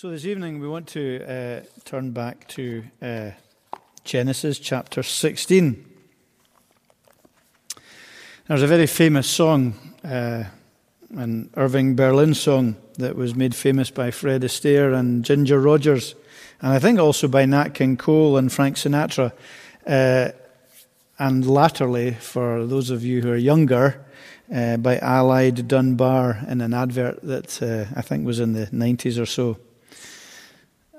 So, this evening we want to uh, turn back to uh, Genesis chapter 16. There's a very famous song, uh, an Irving Berlin song, that was made famous by Fred Astaire and Ginger Rogers, and I think also by Nat King Cole and Frank Sinatra. Uh, and latterly, for those of you who are younger, uh, by Allied Dunbar in an advert that uh, I think was in the 90s or so.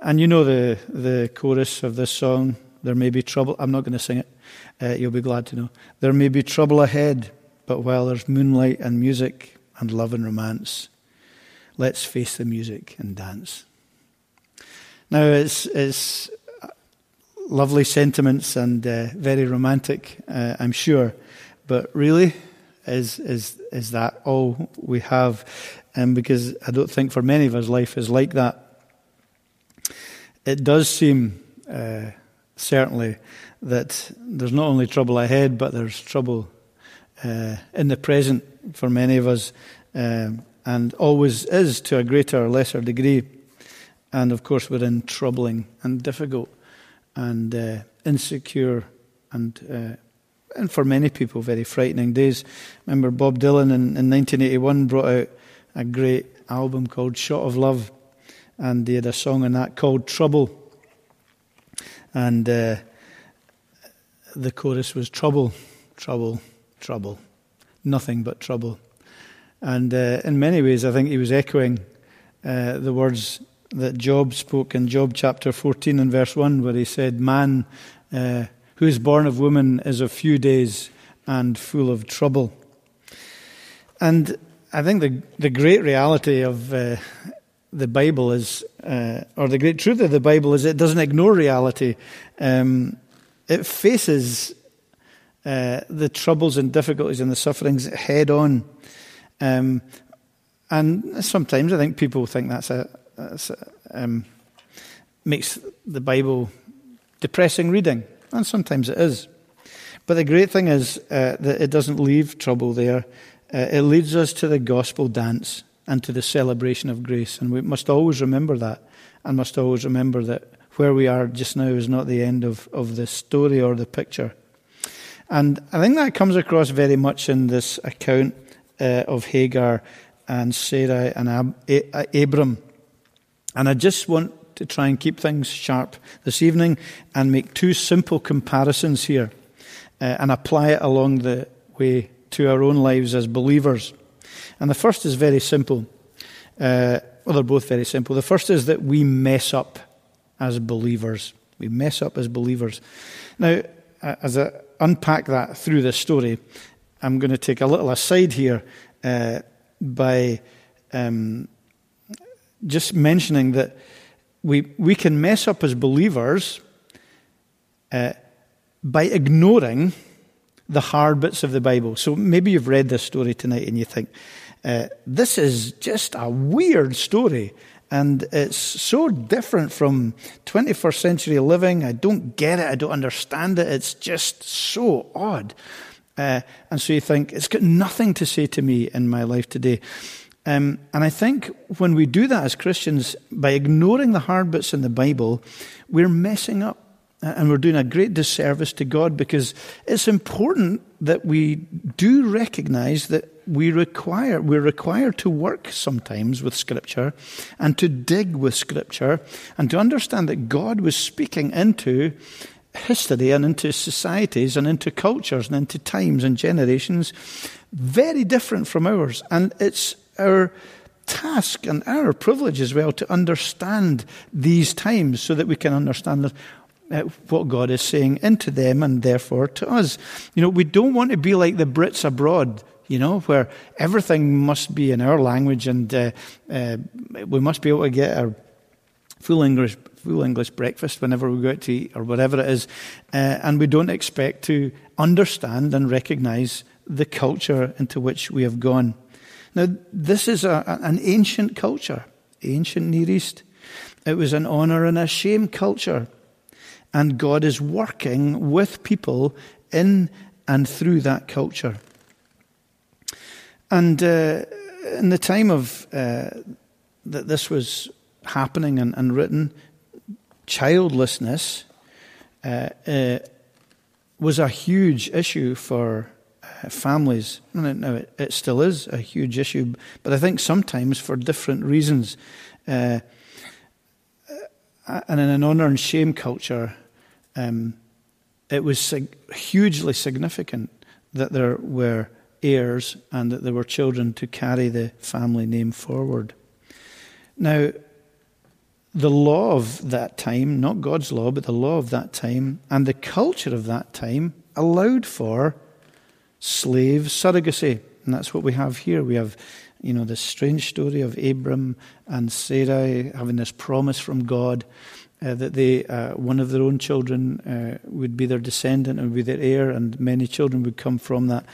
And you know the, the chorus of this song, There May Be Trouble. I'm not going to sing it. Uh, you'll be glad to know. There may be trouble ahead, but while there's moonlight and music and love and romance, let's face the music and dance. Now, it's, it's lovely sentiments and uh, very romantic, uh, I'm sure, but really, is, is, is that all we have? Um, because I don't think for many of us life is like that it does seem, uh, certainly, that there's not only trouble ahead, but there's trouble uh, in the present for many of us, um, and always is to a greater or lesser degree. And of course, we're in troubling and difficult and uh, insecure and uh, and for many people, very frightening days. Remember, Bob Dylan in, in 1981 brought out a great album called Shot of Love and they had a song on that called Trouble. And uh, the chorus was Trouble, Trouble, Trouble. Nothing but trouble. And uh, in many ways, I think he was echoing uh, the words that Job spoke in Job chapter 14 and verse 1, where he said, Man uh, who is born of woman is of few days and full of trouble. And I think the, the great reality of uh, the Bible is, uh, or the great truth of the Bible is it doesn't ignore reality. Um, it faces uh, the troubles and difficulties and the sufferings head on. Um, and sometimes I think people think that's a, that's a um, makes the Bible depressing reading, and sometimes it is. But the great thing is uh, that it doesn't leave trouble there. Uh, it leads us to the gospel dance and to the celebration of grace. And we must always remember that, and must always remember that where we are just now is not the end of, of the story or the picture. And I think that comes across very much in this account uh, of Hagar and Sarah and Ab- a- Abram. And I just want to try and keep things sharp this evening and make two simple comparisons here uh, and apply it along the way to our own lives as believers. And the first is very simple. Uh, well, they're both very simple. The first is that we mess up as believers. We mess up as believers. Now, as I unpack that through this story, I'm going to take a little aside here uh, by um, just mentioning that we, we can mess up as believers uh, by ignoring the hard bits of the Bible. So maybe you've read this story tonight and you think, uh, this is just a weird story. And it's so different from 21st century living. I don't get it. I don't understand it. It's just so odd. Uh, and so you think, it's got nothing to say to me in my life today. Um, and I think when we do that as Christians, by ignoring the hard bits in the Bible, we're messing up and we're doing a great disservice to God because it's important that we do recognize that we require, we're required to work sometimes with Scripture and to dig with Scripture and to understand that God was speaking into history and into societies and into cultures and into times and generations very different from ours. And it's our task and our privilege as well to understand these times so that we can understand what God is saying into them and therefore to us. You know, we don't want to be like the Brits abroad, you know, where everything must be in our language and uh, uh, we must be able to get our full English, full English breakfast whenever we go out to eat or whatever it is. Uh, and we don't expect to understand and recognize the culture into which we have gone. Now, this is a, an ancient culture, ancient Near East. It was an honor and a shame culture. And God is working with people in and through that culture. And uh, in the time of uh, that this was happening and, and written, childlessness uh, uh, was a huge issue for uh, families. Now, it, it, still is a huge issue, but I think sometimes for different reasons. Uh, and in an honour and shame culture, um, it was sig- hugely significant that there were heirs and that there were children to carry the family name forward. Now, the law of that time, not God's law, but the law of that time, and the culture of that time allowed for slave surrogacy. And that's what we have here. We have, you know, this strange story of Abram and Sarai having this promise from God uh, that they, uh, one of their own children uh, would be their descendant and would be their heir, and many children would come from that.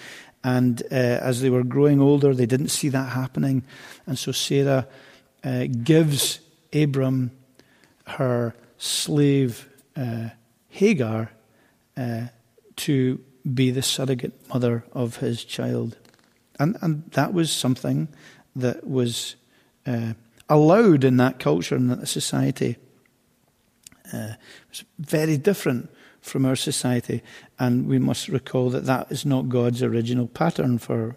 And uh, as they were growing older, they didn't see that happening. And so Sarah uh, gives Abram her slave uh, Hagar to be the surrogate mother of his child. And, and that was something that was allowed in that culture and that society. Uh, it's very different from our society, and we must recall that that is not God's original pattern for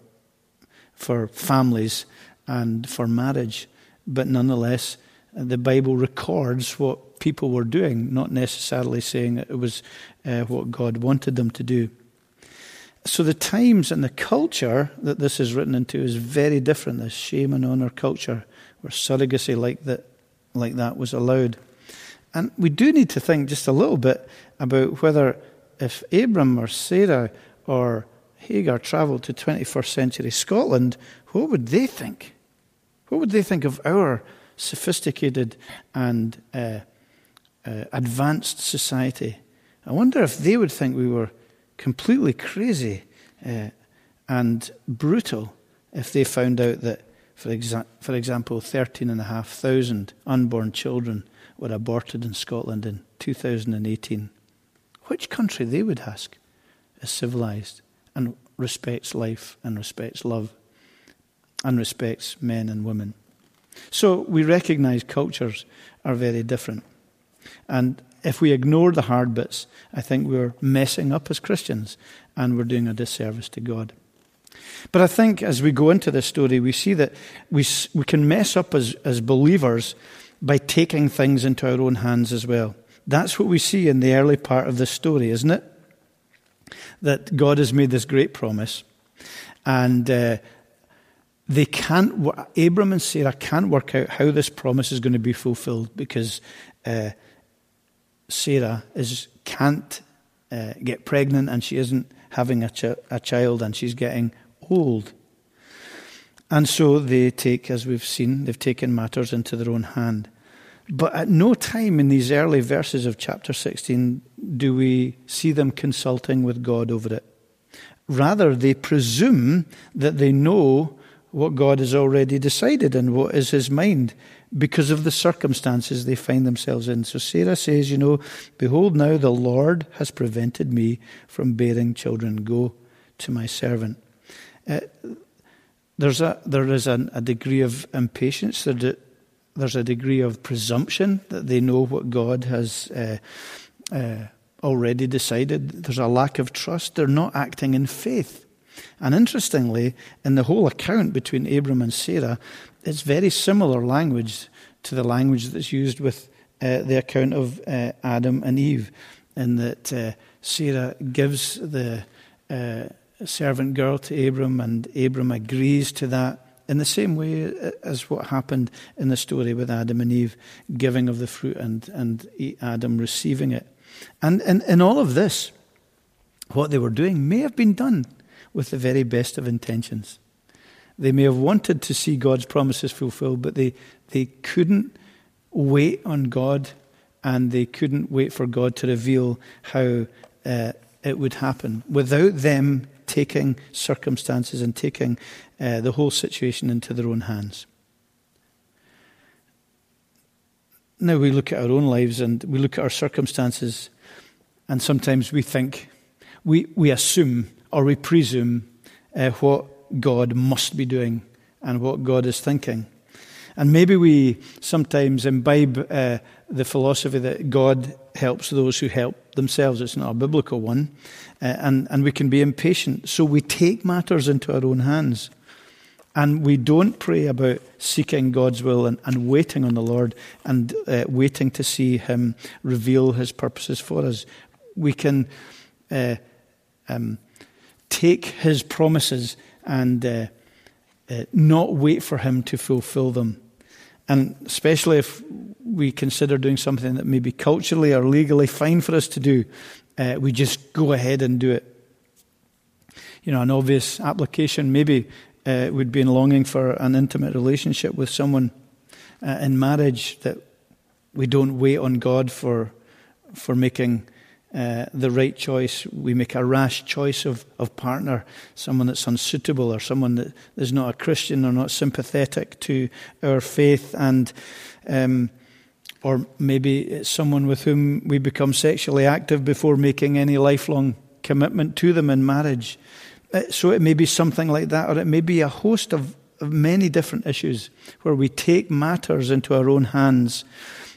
for families and for marriage. But nonetheless, the Bible records what people were doing, not necessarily saying it was uh, what God wanted them to do. So the times and the culture that this is written into is very different. This shame and honor culture, where surrogacy like that, like that was allowed. And we do need to think just a little bit about whether if Abram or Sarah or Hagar travelled to 21st century Scotland, what would they think? What would they think of our sophisticated and uh, uh, advanced society? I wonder if they would think we were completely crazy uh, and brutal if they found out that, for, exa- for example, 13,500 unborn children were aborted in Scotland in 2018, which country they would ask is civilized and respects life and respects love and respects men and women. So we recognize cultures are very different. And if we ignore the hard bits, I think we're messing up as Christians and we're doing a disservice to God. But I think as we go into this story, we see that we, we can mess up as, as believers by taking things into our own hands as well. That's what we see in the early part of this story, isn't it? That God has made this great promise, and uh, they can't. Abram and Sarah can't work out how this promise is going to be fulfilled because uh, Sarah is can't uh, get pregnant and she isn't having a, ch- a child and she's getting old. And so they take, as we've seen, they've taken matters into their own hand. But at no time in these early verses of chapter 16 do we see them consulting with God over it. Rather, they presume that they know what God has already decided and what is his mind because of the circumstances they find themselves in. So Sarah says, You know, behold, now the Lord has prevented me from bearing children. Go to my servant. Uh, there's a, there is an, a degree of impatience. There, there's a degree of presumption that they know what God has uh, uh, already decided. There's a lack of trust. They're not acting in faith. And interestingly, in the whole account between Abram and Sarah, it's very similar language to the language that's used with uh, the account of uh, Adam and Eve, in that uh, Sarah gives the uh, servant girl to Abram, and Abram agrees to that in the same way as what happened in the story with Adam and Eve giving of the fruit and, and Adam receiving it. And in all of this, what they were doing may have been done with the very best of intentions. They may have wanted to see God's promises fulfilled, but they, they couldn't wait on God and they couldn't wait for God to reveal how uh, it would happen without them taking circumstances and taking uh, the whole situation into their own hands. Now we look at our own lives and we look at our circumstances, and sometimes we think, we, we assume or we presume uh, what God must be doing and what God is thinking. And maybe we sometimes imbibe uh, the philosophy that God helps those who help themselves. It's not a biblical one. Uh, and, and we can be impatient. So we take matters into our own hands. And we don't pray about seeking God's will and, and waiting on the Lord and uh, waiting to see Him reveal His purposes for us. We can uh, um, take His promises and uh, uh, not wait for Him to fulfill them. And especially if we consider doing something that may be culturally or legally fine for us to do, uh, we just go ahead and do it. You know, an obvious application maybe uh, would be in longing for an intimate relationship with someone uh, in marriage that we don't wait on God for for making uh, the right choice. We make a rash choice of, of partner, someone that's unsuitable or someone that is not a Christian or not sympathetic to our faith, and um, or maybe it's someone with whom we become sexually active before making any lifelong commitment to them in marriage. Uh, so it may be something like that, or it may be a host of, of many different issues where we take matters into our own hands.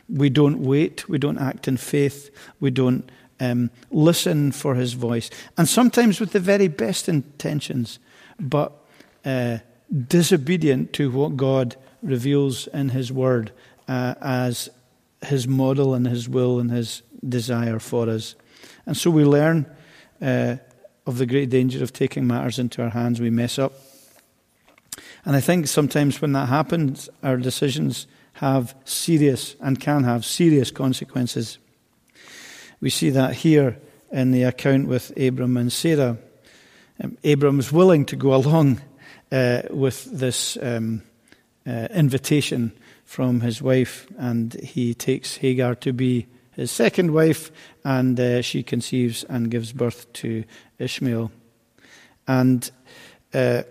We don't wait, we don't act in faith, we don't um, listen for his voice. And sometimes with the very best intentions, but uh, disobedient to what God reveals in his word uh, as his model and his will and his desire for us. And so we learn uh, of the great danger of taking matters into our hands. We mess up. And I think sometimes when that happens, our decisions have serious and can have serious consequences. We see that here in the account with Abram and Sarah. Um, Abram is willing to go along uh, with this um, uh, invitation from his wife, and he takes Hagar to be his second wife, and uh, she conceives and gives birth to Ishmael. And uh,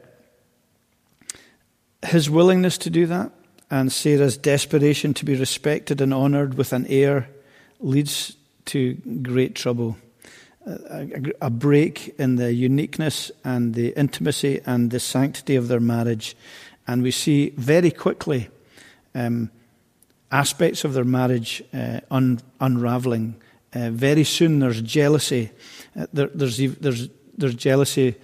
his willingness to do that, and Sarah's desperation to be respected and honoured with an heir, leads to great trouble. A, a, break in the uniqueness and the intimacy and the sanctity of their marriage. And we see very quickly um, aspects of their marriage uh, un- unraveling. Uh, very soon there's jealousy. Uh, there, there's, there's, there's jealousy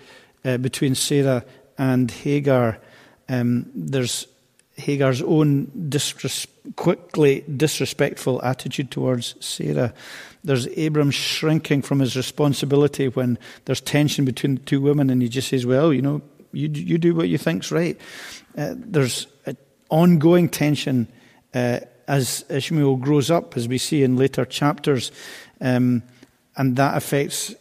uh, between Sarah and Hagar. Um, there's Hagar's own disres- quickly disrespectful attitude towards Sarah. There's Abram shrinking from his responsibility when there's tension between the two women, and he just says, Well, you know, you, you do what you think's right. Uh, there's ongoing tension uh, as Ishmael grows up, as we see in later chapters. Um, and that affects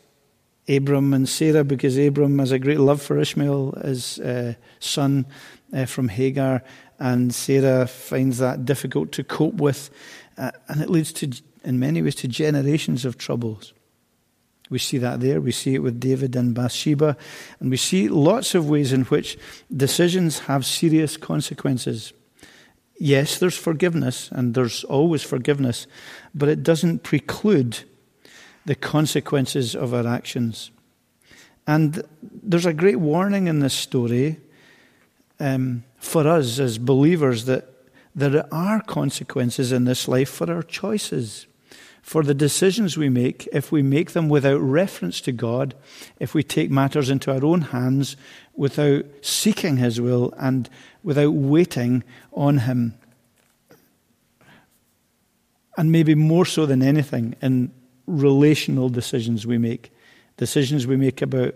Abram and Sarah because Abram has a great love for Ishmael, his uh, son uh, from Hagar, and Sarah finds that difficult to cope with. Uh, and it leads to, in many ways, to generations of troubles. We see that there. We see it with David and Bathsheba. And we see lots of ways in which decisions have serious consequences. Yes, there's forgiveness, and there's always forgiveness, but it doesn't preclude the consequences of our actions. And there's a great warning in this story um, for us as believers that there are consequences in this life for our choices, for the decisions we make. If we make them without reference to God, if we take matters into our own hands without seeking His will and without waiting on Him. And maybe more so than anything, in relational decisions we make, decisions we make about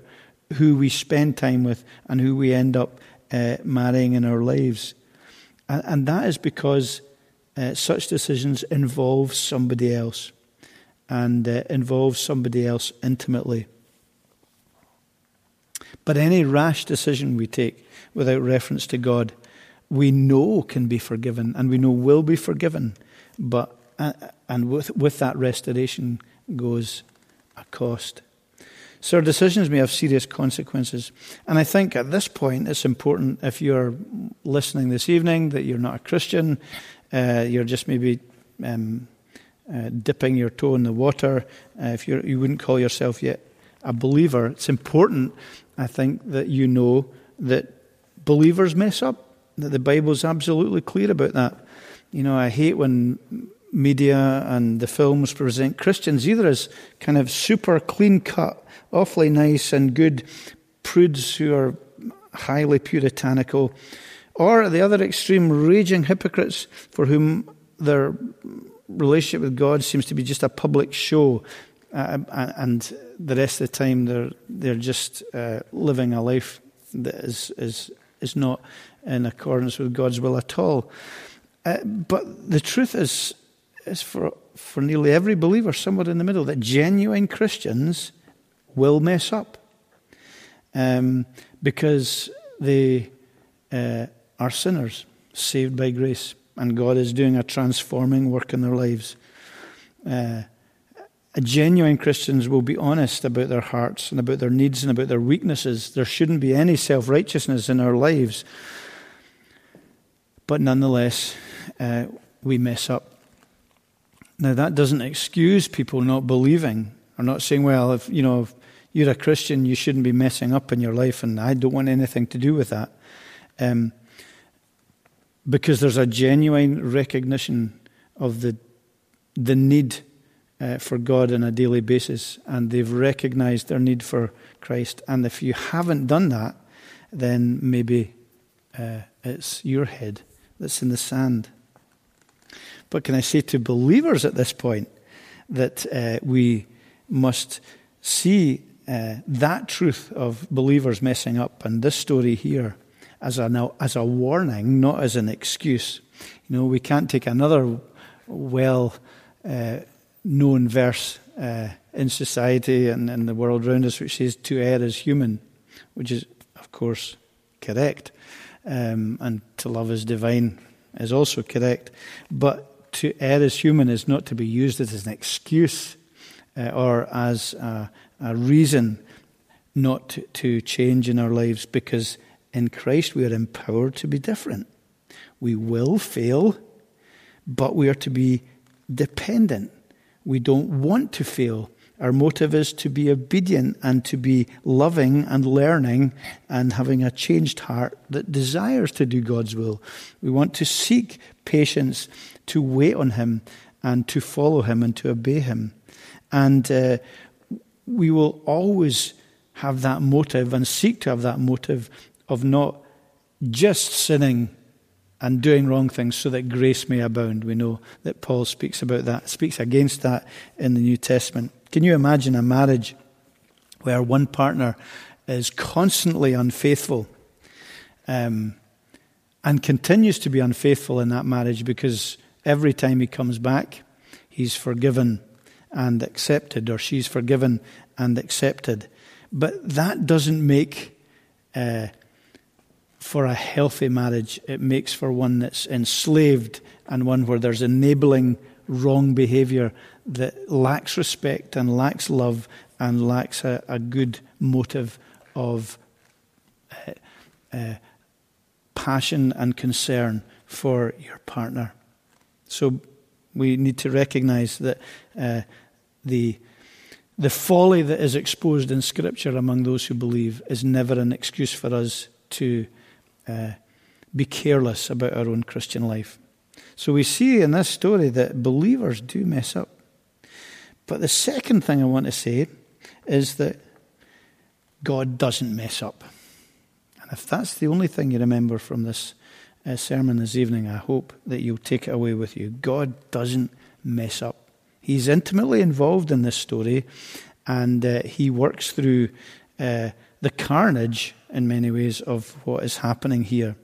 who we spend time with and who we end up uh, marrying in our lives. And, and that is because uh, such decisions involve somebody else and uh, involve somebody else intimately. But any rash decision we take without reference to God, we know can be forgiven and we know will be forgiven. But, uh, and with, with that restoration goes a cost. So our decisions may have serious consequences. And I think at this point it's important if you're listening this evening that you're not a Christian, uh, you're just maybe um, uh, dipping your toe in the water, uh, if you're, you wouldn't call yourself yet a believer, it's important, I think, that you know that believers mess up. that the Bible's absolutely clear about that. You know, I hate when media and the films present Christians either as kind of super clean cut, awfully nice and good prudes who are highly puritanical, or the other extreme, raging hypocrites for whom their relationship with God seems to be just a public show, uh, and the rest of the time they're they're just uh, living a life that is is is not in accordance with God's will at all. Uh, but the truth is, is for for nearly every believer, somewhere in the middle, that genuine Christians will mess up um, because they uh, are sinners saved by grace, and God is doing a transforming work in their lives. Uh, genuine Christians will be honest about their hearts and about their needs and about their weaknesses. There shouldn't be any self righteousness in our lives. But nonetheless, uh, we mess up. Now, that doesn't excuse people not believing or not saying, well, if, you know, if you're a Christian, you shouldn't be messing up in your life, and I don't want anything to do with that. Um, because there's a genuine recognition of the, the need uh, for God on a daily basis, and they've recognized their need for Christ. And if you haven't done that, then maybe uh, it's your head that's in the sand. But can I say to believers at this point that uh, we must see uh, that truth of believers messing up and this story here as a, as a warning, not as an excuse. You know, we can't take another well uh, known verse uh, in society and in the world around us which says to err is human, which is, of course, correct. Um, and to love is divine is also correct. But to err as human is not to be used as an excuse uh, or as a, a reason not to, to change in our lives because in Christ we are empowered to be different. We will fail, but we are to be dependent we don't want to fail. Our motive is to be obedient and to be loving and learning and having a changed heart that desires to do God's will. We want to seek patience, to wait on Him, and to follow Him and to obey Him. And uh, we will always have that motive and seek to have that motive of not just sinning and doing wrong things so that grace may abound. We know that Paul speaks about that, speaks against that in the New Testament. Can you imagine a marriage where one partner is constantly unfaithful um, and continues to be unfaithful in that marriage because every time he comes back, he's forgiven and accepted, or she's forgiven and accepted. But that doesn't make uh, for a healthy marriage. It makes for one that's enslaved and one where there's enabling wrong behavior that lacks respect and lacks love and lacks a, a good motive of uh, uh, passion and concern for your partner. So we need to recognize that uh, the the folly that is exposed in Scripture among those who believe is never an excuse for us to uh, be careless about our own Christian life. So we see in this story that believers do mess up. But the second thing I want to say is that God doesn't mess up. And if that's the only thing you remember from this uh, sermon this evening, I hope that you'll take it away with you. God doesn't mess up. He's intimately involved in this story, and uh, he works through uh, the carnage in many ways of what is happening here.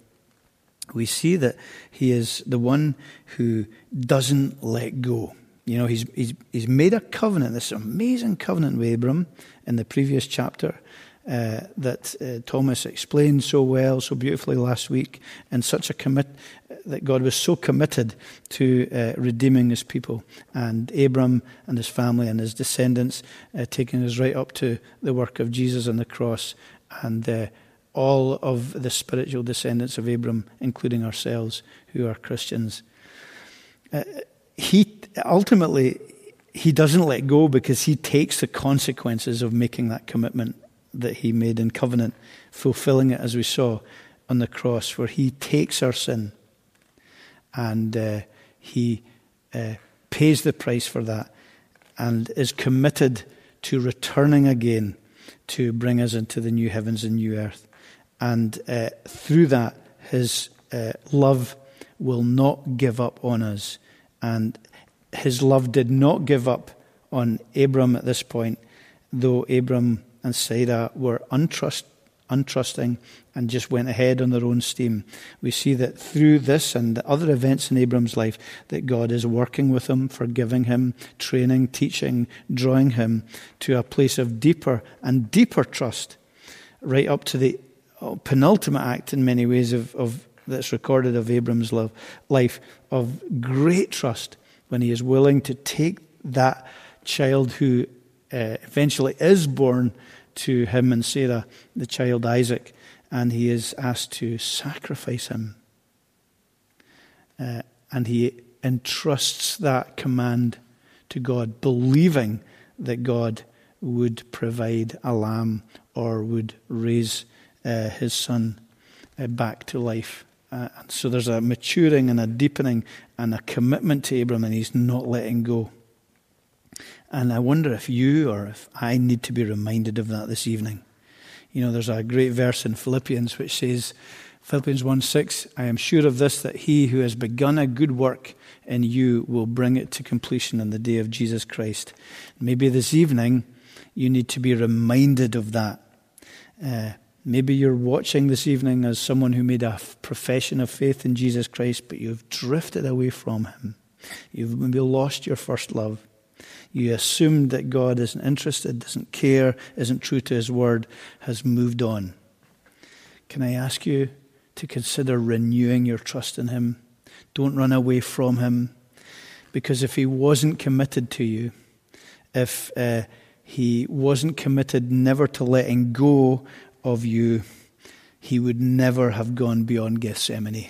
We see that he is the one who doesn't let go. You know, he's, he's, he's made a covenant, this amazing covenant with Abram in the previous chapter uh, that uh, Thomas explained so well, so beautifully last week, and such a commit that God was so committed to uh, redeeming his people and Abram and his family and his descendants, uh, taking us right up to the work of Jesus on the cross and uh, all of the spiritual descendants of Abram, including ourselves who are Christians. Uh, he ultimately he doesn't let go because he takes the consequences of making that commitment that he made in covenant, fulfilling it as we saw on the cross, where he takes our sin and uh, he uh, pays the price for that and is committed to returning again to bring us into the new heavens and new earth. And uh, through that, his uh, love will not give up on us. And his love did not give up on Abram at this point, though Abram and Sarah were untrust, untrusting and just went ahead on their own steam. We see that through this and the other events in Abram's life, that God is working with him, forgiving him, training, teaching, drawing him to a place of deeper and deeper trust, right up to the penultimate act in many ways of, of that's recorded of Abram's love, life of great trust when he is willing to take that child who uh, eventually is born to him and Sarah, the child Isaac, and he is asked to sacrifice him. Uh, and he entrusts that command to God, believing that God would provide a lamb or would raise uh, his son uh, back to life. Uh, so there's a maturing and a deepening and a commitment to Abram, and he's not letting go. And I wonder if you or if I need to be reminded of that this evening. You know, there's a great verse in Philippians which says, Philippians 1 6, I am sure of this, that he who has begun a good work in you will bring it to completion on the day of Jesus Christ. Maybe this evening you need to be reminded of that. Uh, maybe you're watching this evening as someone who made a profession of faith in Jesus Christ, but you've drifted away from him. You've maybe lost your first love. You assumed that God isn't interested, doesn't care, isn't true to his word, has moved on. Can I ask you to consider renewing your trust in him? Don't run away from him. Because if he wasn't committed to you, if uh, he wasn't committed never to letting go of you, he would never have gone beyond Gethsemane.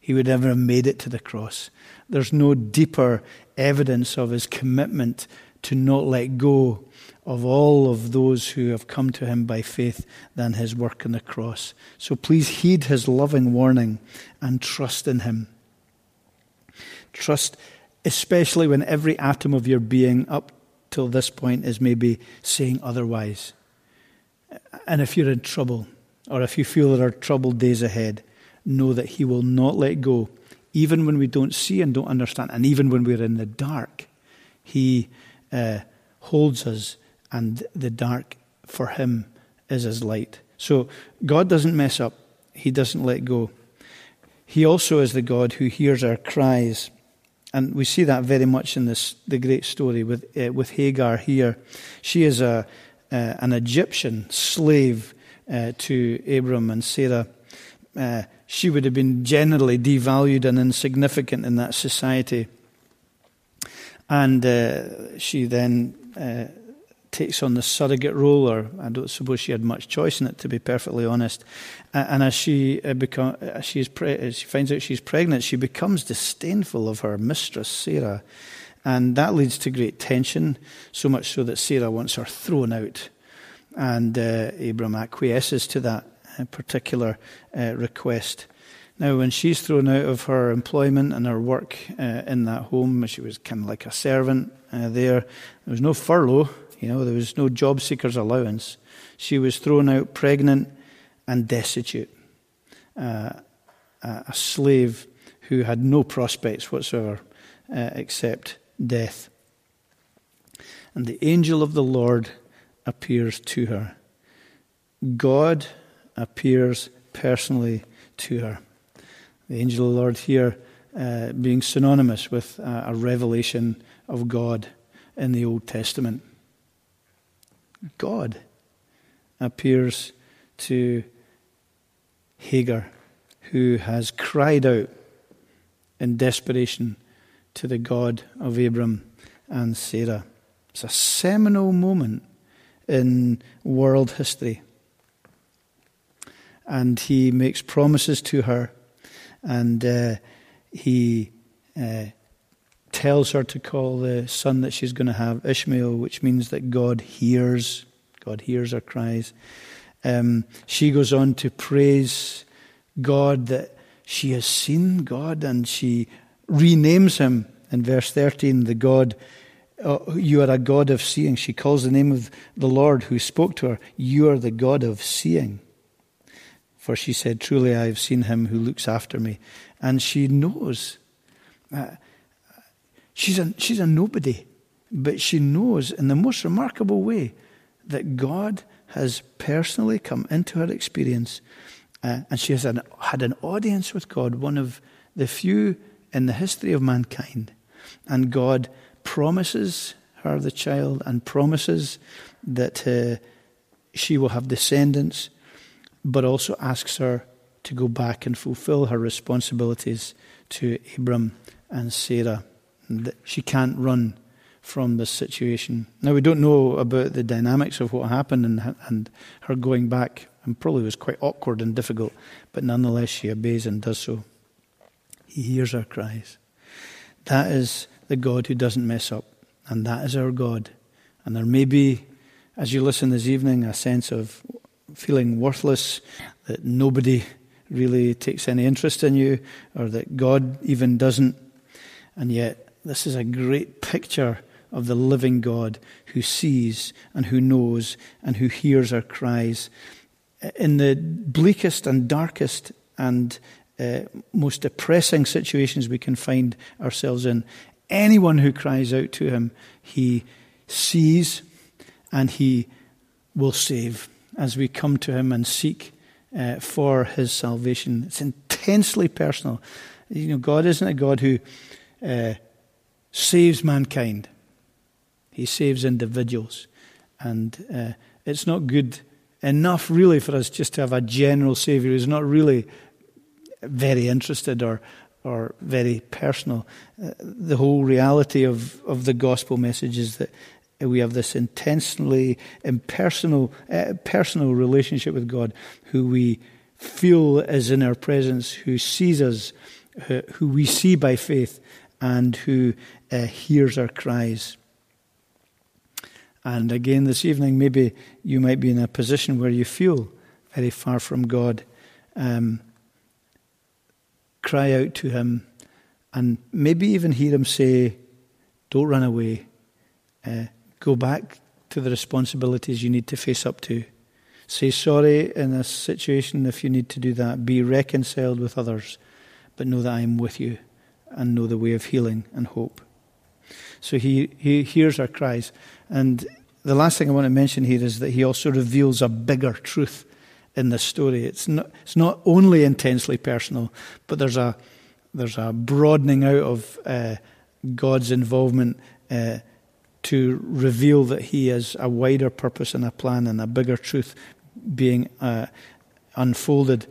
He would never have made it to the cross. There's no deeper evidence of his commitment to not let go of all of those who have come to him by faith than his work on the cross. So please heed his loving warning and trust in him. Trust, especially when every atom of your being up till this point is maybe saying otherwise. And if you're in trouble, or if you feel there are troubled days ahead, know that he will not let go even when we don't see and don't understand, and even when we're in the dark, He uh, holds us, and the dark for Him is as light. So God doesn't mess up, He doesn't let go. He also is the God who hears our cries. And we see that very much in this the great story with uh, with Hagar here. She is a uh, an Egyptian slave uh, to Abram and Sarah. Uh, she would have been generally devalued and insignificant in that society. And uh, she then uh, takes on the surrogate role, or I don't suppose she had much choice in it, to be perfectly honest. And as she uh, become, as she's pre- as she finds out she's pregnant, she becomes disdainful of her mistress Sarah, and that leads to great tension. So much so that Sarah wants her thrown out, and uh, Abram acquiesces to that particular uh, request. Now, when she's thrown out of her employment and her work uh, in that home, she was kind of like a servant uh, there. There was no furlough, you know, there was no job seeker's allowance. She was thrown out pregnant and destitute, uh, a slave who had no prospects whatsoever uh, except death. And the angel of the Lord appears to her. God appears personally to her. The angel of the Lord here uh, being synonymous with uh, a revelation of God in the Old Testament. God appears to Hagar, who has cried out in desperation to the God of Abram and Sarah. It's a seminal moment in world history and he makes promises to her, and uh, he uh, tells her to call the son that she's going to have Ishmael, which means that God hears. God hears her cries. Um, she goes on to praise God that she has seen God and she renames him in verse 13, the God, uh, you are a God of seeing. She calls the name of the Lord who spoke to her, You are the God of seeing. For she said, Truly I have seen him who looks after me. And she knows. Uh, she's, a, she's a nobody, but she knows in the most remarkable way that God has personally come into her experience uh, and she has an, had an audience with God, one of the few in the history of mankind. And God promises her the child and promises that uh, she will have descendants, but also asks her to go back and fulfill her responsibilities to Abram and Sarah. That she can't run from this situation. Now, we don't know about the dynamics of what happened and, and her going back and probably was quite awkward and difficult, but nonetheless she obeys and does so. He hears our cries. That is the God who doesn't mess up, and that is our God. And there may be, as you listen this evening, a sense of feeling worthless, that nobody really takes any interest in you, or that God even doesn't. And yet, this is a great picture of the living God who sees and who knows and who hears our cries in the bleakest and darkest and uh, most depressing situations we can find ourselves in, anyone who cries out to him, he sees and he will save as we come to him and seek uh, for his salvation. It's intensely personal. You know, God isn't a God who uh, saves mankind, he saves individuals. And uh, it's not good enough, really, for us just to have a general Saviour who's not really very interested or, or very personal. Uh, the whole reality of, of the gospel message is that we have this intensely impersonal, uh, personal relationship with God who we feel is in our presence, who sees us, who, who we see by faith, and who uh, hears our cries. And again, this evening, maybe you might be in a position where you feel very far from God. Um, cry out to Him and maybe even hear Him say, Don't run away. Uh, go back to the responsibilities you need to face up to. Say sorry in a situation if you need to do that. Be reconciled with others, but know that I am with you and know the way of healing and hope. So he, he hears our cries. And the last thing I want to mention here is that he also reveals a bigger truth in this story. It's not, it's not only intensely personal, but there's a, there's a broadening out of uh, God's involvement uh, to reveal that he has a wider purpose and a plan and a bigger truth being uh, unfolded.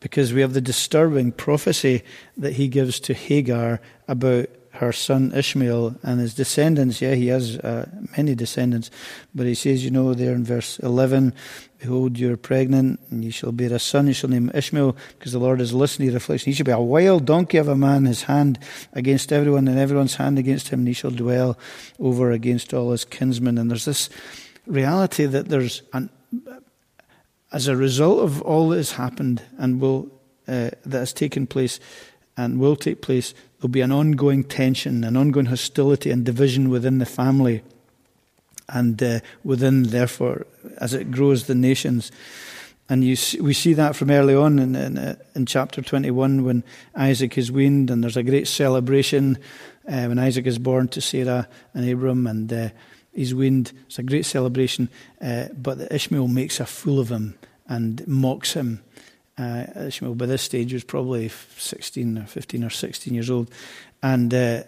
Because we have the disturbing prophecy that he gives to Hagar about her son Ishmael and his descendants. Yeah, he has uh, many descendants. But he says, you know, there in verse 11, Behold, you're pregnant, and you shall bear a son. You shall name Ishmael, because the Lord has listened to your affliction. He shall be a wild donkey of a man, his hand against everyone, and everyone's hand against him, and he shall dwell over against all his kinsmen. And there's this reality that there's an, as a result of all that has happened and will uh, that has taken place and will take place, there'll be an ongoing tension, an ongoing hostility and division within the family, and uh, within, therefore, as it grows, the nations. And you see, we see that from early on in, in, uh, in, chapter 21 when Isaac is weaned, and there's a great celebration uh, when Isaac is born to Sarah and Abram, and uh, he's weaned. It's a great celebration, uh, but Ishmael makes a fool of him and mocks him uh, Ishmael, by this stage, was probably 16 or 15 or 16 years old. And uh,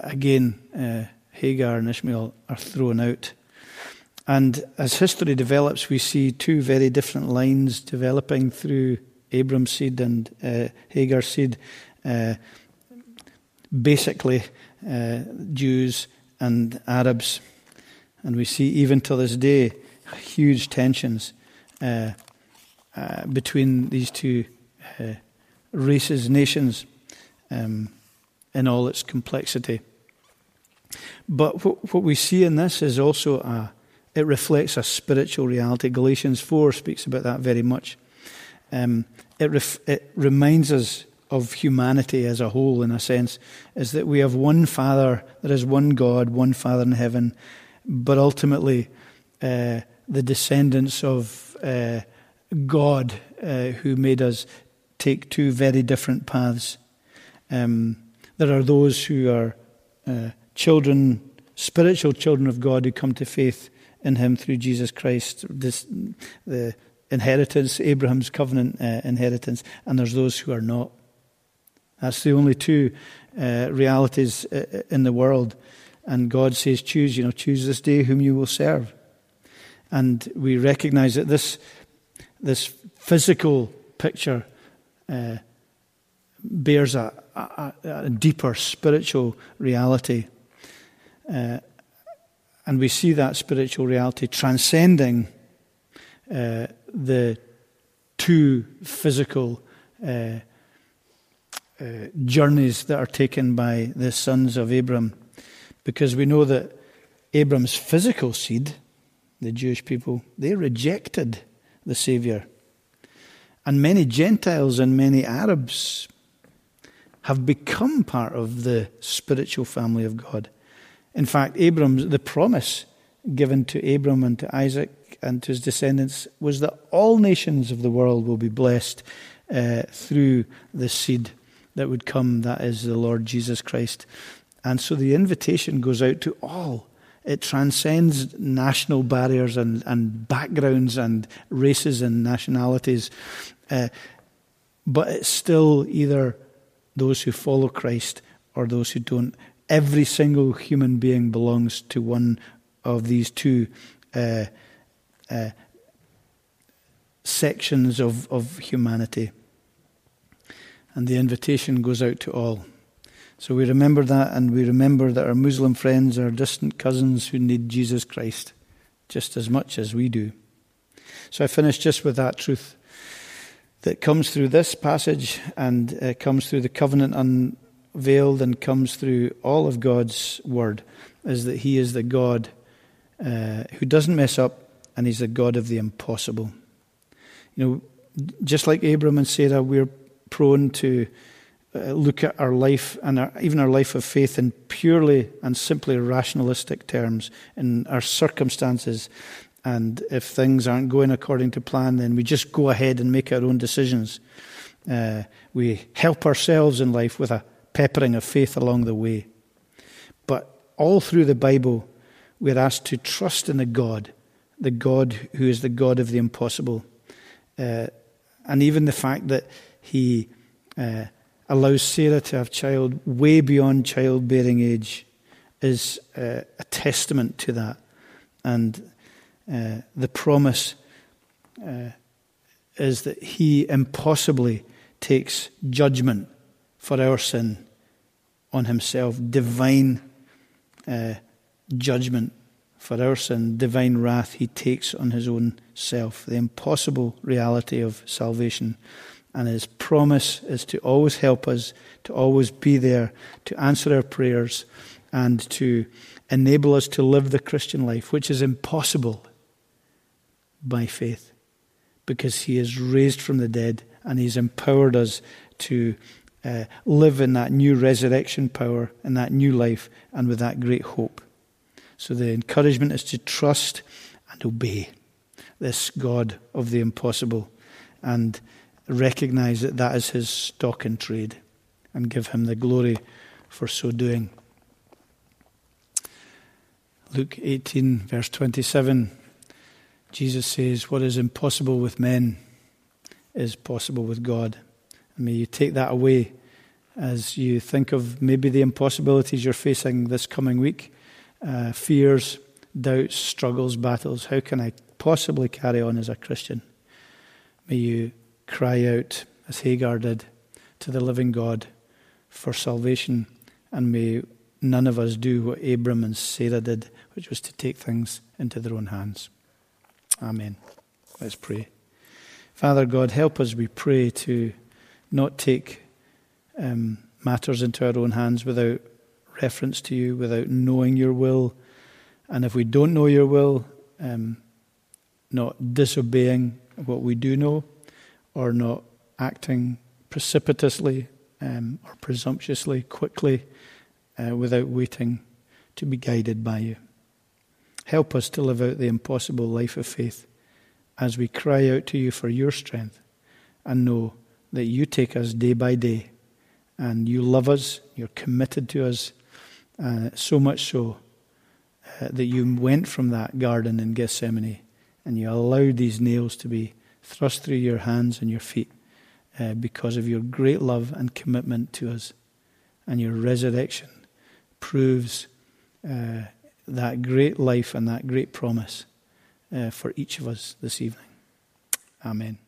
again, uh, Hagar and Ishmael are thrown out. And as history develops, we see two very different lines developing through Abram's seed and uh, Hagar's seed. Uh, basically, uh, Jews and Arabs. And we see, even to this day, huge tensions. Uh, uh, between these two uh, races, nations, um, in all its complexity. But what, what we see in this is also a, it reflects a spiritual reality. Galatians 4 speaks about that very much. um, it, ref- it reminds us of humanity as a whole, in a sense, is that we have one Father, there is one God, one Father in heaven, but ultimately uh, the descendants of uh, God uh, who made us take two very different paths. Um, there are those who are uh, children, spiritual children of God, who come to faith in Him through Jesus Christ. This, the inheritance, Abraham's covenant uh, inheritance, and there's those who are not. That's the only two uh, realities uh, in the world. And God says, choose, you know, choose this day whom you will serve. And we recognize that this, this physical picture uh, bears a, a, a, deeper spiritual reality. Uh, and we see that spiritual reality transcending uh, the two physical uh, uh, journeys that are taken by the sons of Abram, because we know that Abram's physical seed, the Jewish people, they rejected the Saviour. And many Gentiles and many Arabs have become part of the spiritual family of God. In fact, Abram's the promise given to Abram and to Isaac and to his descendants was that all nations of the world will be blessed uh, through the seed that would come, that is the Lord Jesus Christ. And so the invitation goes out to all. It transcends national barriers and, and backgrounds and races and nationalities. Uh, but it's still either those who follow Christ or those who don't. Every single human being belongs to one of these two uh, uh, sections of, of humanity. And the invitation goes out to all. So we remember that, and we remember that our Muslim friends are distant cousins who need Jesus Christ just as much as we do. So I finish just with that truth that comes through this passage and uh, comes through the covenant unveiled and comes through all of God's word is that He is the God uh, who doesn't mess up and He's the God of the impossible. You know, just like Abram and Sarah, we're prone to look at our life and our, even our life of faith in purely and simply rationalistic terms, in our circumstances, and if things aren't going according to plan, then we just go ahead and make our own decisions. Uh, we help ourselves in life with a peppering of faith along the way. But all through the Bible, we're asked to trust in the God, the God who is the God of the impossible. Uh, and even the fact that He uh, allows Sarah to have child way beyond childbearing age is uh, a testament to that. And uh, the promise uh, is that He impossibly takes judgment for our sin on Himself, divine uh, judgment for our sin, divine wrath He takes on His own self, the impossible reality of salvation. And His promise is to always help us, to always be there, to answer our prayers, and to enable us to live the Christian life, which is impossible by faith because he is raised from the dead and he's empowered us to uh, live in that new resurrection power and that new life and with that great hope. So the encouragement is to trust and obey this God of the impossible and recognize that that is his stock in trade and give him the glory for so doing. Luke 18, verse 27. Jesus says, What is impossible with men is possible with God. And may you take that away as you think of maybe the impossibilities you're facing this coming week uh, fears, doubts, struggles, battles. How can I possibly carry on as a Christian? May you cry out, as Hagar did, to the living God for salvation, and may none of us do what Abram and Sarah did, which was to take things into their own hands. Amen. Let's pray. Father God, help us, we pray, to not take um, matters into our own hands without reference to you, without knowing your will. And if we don't know your will, um, not disobeying what we do know, or not acting precipitously um, or presumptuously, quickly, uh, without waiting to be guided by you. Help us to live out the impossible life of faith as we cry out to you for your strength and know that you take us day by day and you love us, you're committed to us, uh, so much so uh, that you went from that garden in Gethsemane and you allowed these nails to be thrust through your hands and your feet uh, because of your great love and commitment to us. And your resurrection proves uh, that great life and that great promise uh, for each of us this evening. Amen.